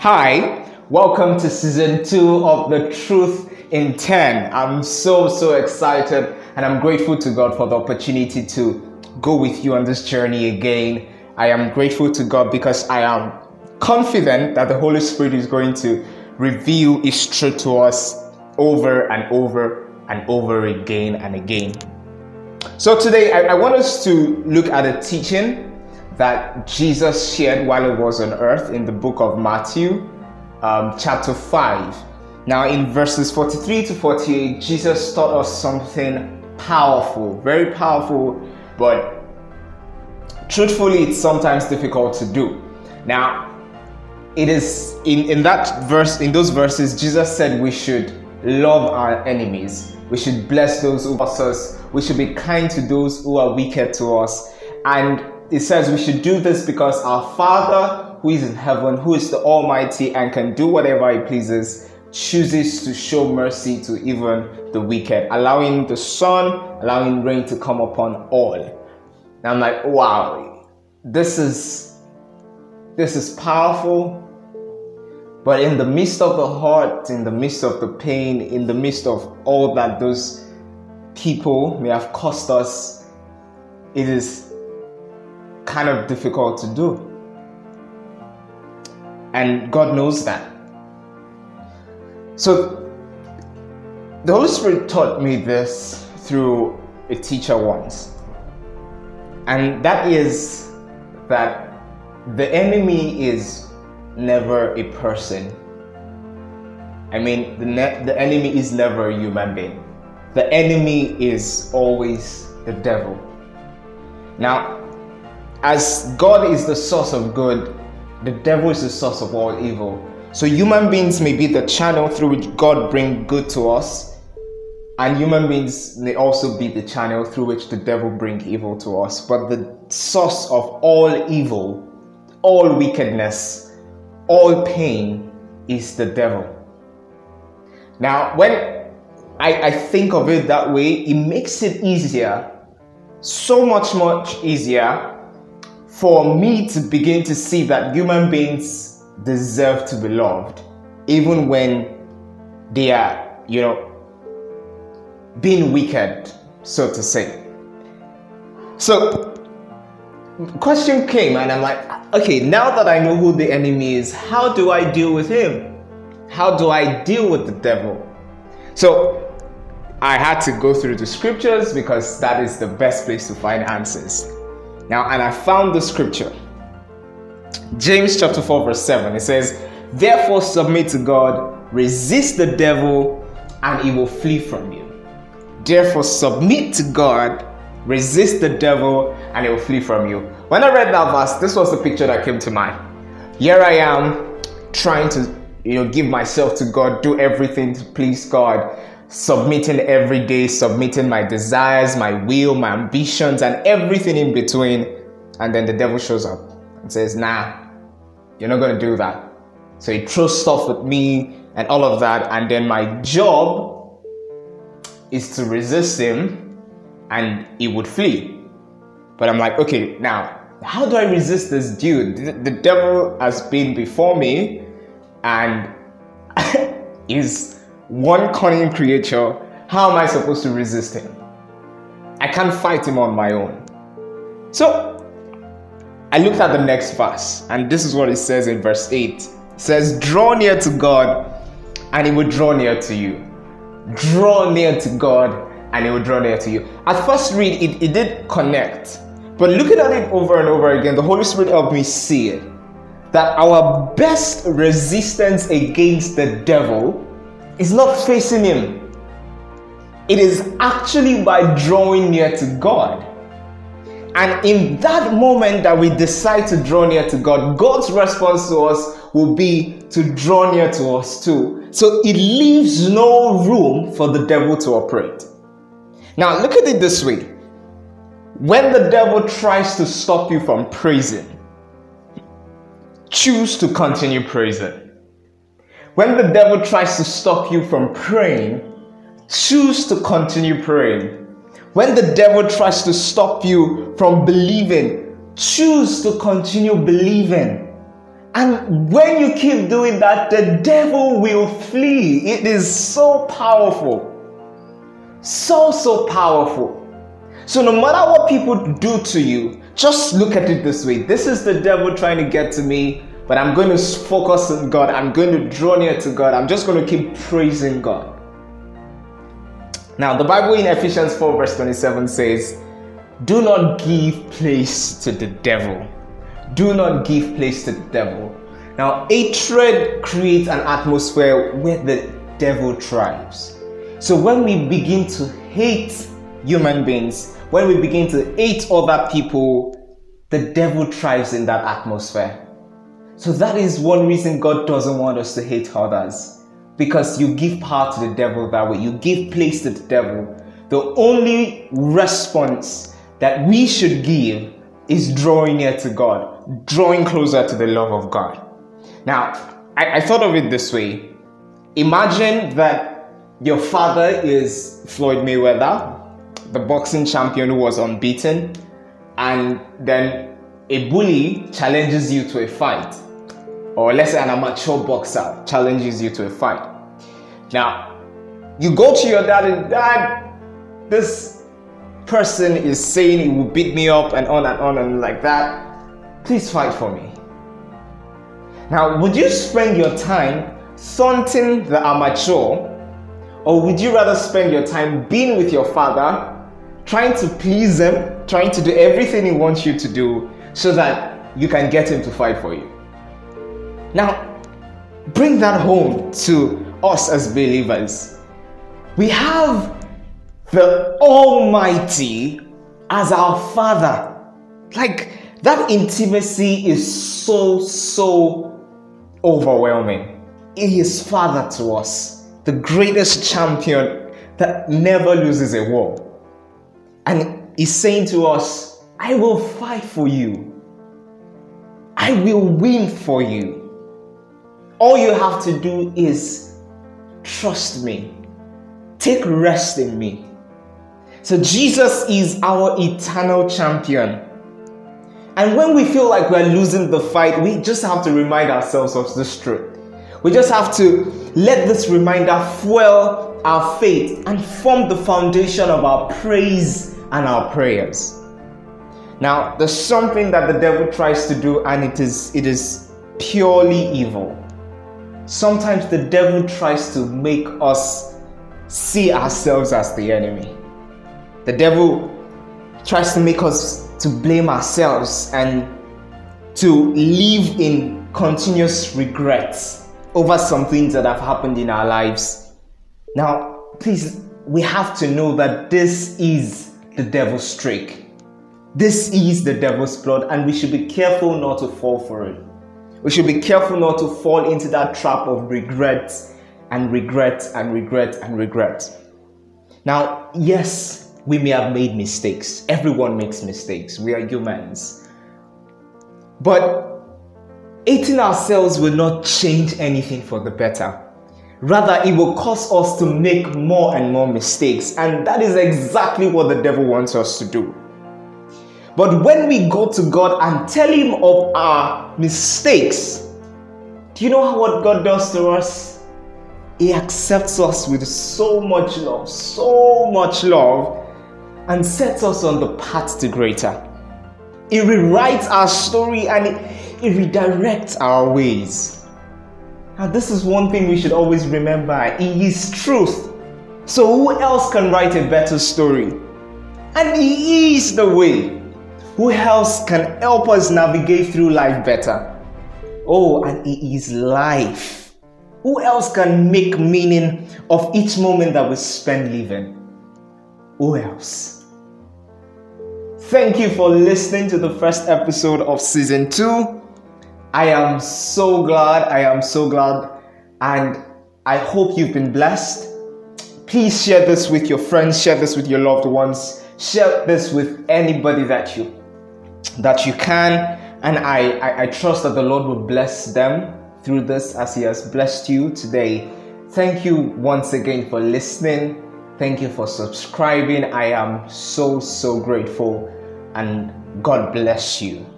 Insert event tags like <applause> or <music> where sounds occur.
Hi, welcome to season two of The Truth in 10. I'm so, so excited and I'm grateful to God for the opportunity to go with you on this journey again. I am grateful to God because I am confident that the Holy Spirit is going to reveal His truth to us over and over and over again and again. So today I, I want us to look at a teaching that Jesus shared while he was on earth in the book of Matthew, um, chapter 5. Now, in verses 43 to 48, Jesus taught us something powerful, very powerful, but truthfully, it's sometimes difficult to do. Now, it is in, in that verse, in those verses, Jesus said we should love our enemies, we should bless those who curse us, we should be kind to those who are wicked to us, and it says we should do this because our Father who is in heaven, who is the Almighty and can do whatever He pleases, chooses to show mercy to even the wicked, allowing the sun, allowing rain to come upon all. And I'm like, wow, this is this is powerful. But in the midst of the hurt, in the midst of the pain, in the midst of all that those people may have cost us, it is kind of difficult to do. And God knows that. So, the Holy Spirit taught me this through a teacher once. And that is that the enemy is never a person. I mean, the, ne- the enemy is never a human being. The enemy is always the devil. Now, as God is the source of good, the devil is the source of all evil. So human beings may be the channel through which God bring good to us, and human beings may also be the channel through which the devil bring evil to us. But the source of all evil, all wickedness, all pain is the devil. Now, when I, I think of it that way, it makes it easier, so much, much easier for me to begin to see that human beings deserve to be loved, even when they are, you know, being wicked, so to say. So, question came, and I'm like, okay, now that I know who the enemy is, how do I deal with him? How do I deal with the devil? So, I had to go through the scriptures because that is the best place to find answers. Now, and I found the scripture. James chapter 4, verse 7. It says, Therefore, submit to God, resist the devil, and he will flee from you. Therefore, submit to God, resist the devil, and he will flee from you. When I read that verse, this was the picture that came to mind. Here I am trying to, you know, give myself to God, do everything to please God submitting every day, submitting my desires, my will, my ambitions, and everything in between. And then the devil shows up and says, Nah, you're not going to do that. So he throws stuff at me and all of that. And then my job is to resist him and he would flee. But I'm like, okay, now, how do I resist this dude? The, the devil has been before me and <laughs> is one cunning creature, how am I supposed to resist him? I can't fight him on my own. So I looked at the next verse, and this is what it says in verse 8. It says, Draw near to God, and he will draw near to you. Draw near to God, and he will draw near to you. At first read, it, it did connect. But looking at it over and over again, the Holy Spirit helped me see it. That our best resistance against the devil is not facing Him. It is actually by drawing near to God. And in that moment that we decide to draw near to God, God's response to us will be to draw near to us too. So it leaves no room for the devil to operate. Now, look at it this way when the devil tries to stop you from praising, choose to continue praising. When the devil tries to stop you from praying, choose to continue praying. When the devil tries to stop you from believing, choose to continue believing. And when you keep doing that, the devil will flee. It is so powerful. So, so powerful. So, no matter what people do to you, just look at it this way this is the devil trying to get to me, but I'm going to focus on God. I'm going to draw near to God. I'm just going to keep praising God. Now, the Bible in Ephesians 4, verse 27 says, Do not give place to the devil. Do not give place to the devil. Now, hatred creates an atmosphere where the devil thrives. So, when we begin to hate human beings, when we begin to hate other people, the devil thrives in that atmosphere. So, that is one reason God doesn't want us to hate others because you give power to the devil that way. You give place to the devil. The only response that we should give is drawing near to God, drawing closer to the love of God. Now, I, I thought of it this way Imagine that your father is Floyd Mayweather, the boxing champion who was unbeaten, and then a bully challenges you to a fight or let's say an amateur boxer challenges you to a fight. Now, you go to your dad and dad, this person is saying he will beat me up and on and on and like that. Please fight for me. Now, would you spend your time taunting the amateur, or would you rather spend your time being with your father, trying to please him, trying to do everything he wants you to do so that you can get him to fight for you? Now, bring that home to us as believers. We have the Almighty as our Father. Like, that intimacy is so, so overwhelming. He is Father to us, the greatest champion that never loses a war. And He's saying to us, I will fight for you, I will win for you. All you have to do is trust me, take rest in me. So, Jesus is our eternal champion. And when we feel like we're losing the fight, we just have to remind ourselves of this truth. We just have to let this reminder fuel our faith and form the foundation of our praise and our prayers. Now, there's something that the devil tries to do, and it is it is purely evil. Sometimes the devil tries to make us see ourselves as the enemy. The devil tries to make us to blame ourselves and to live in continuous regrets over some things that have happened in our lives. Now, please, we have to know that this is the devil's trick. This is the devil's plot, and we should be careful not to fall for it. We should be careful not to fall into that trap of regret and regret and regret and regret. Now, yes, we may have made mistakes. Everyone makes mistakes. We are humans. But eating ourselves will not change anything for the better. Rather, it will cause us to make more and more mistakes. And that is exactly what the devil wants us to do. But when we go to God and tell Him of our mistakes, do you know what God does to us? He accepts us with so much love, so much love, and sets us on the path to greater. He rewrites our story and He redirects our ways. Now, this is one thing we should always remember He is truth. So, who else can write a better story? And He is the way. Who else can help us navigate through life better? Oh, and it is life. Who else can make meaning of each moment that we spend living? Who else? Thank you for listening to the first episode of season two. I am so glad. I am so glad. And I hope you've been blessed. Please share this with your friends, share this with your loved ones, share this with anybody that you that you can. And I, I, I trust that the Lord will bless them through this as He has blessed you today. Thank you once again for listening. Thank you for subscribing. I am so, so grateful. And God bless you.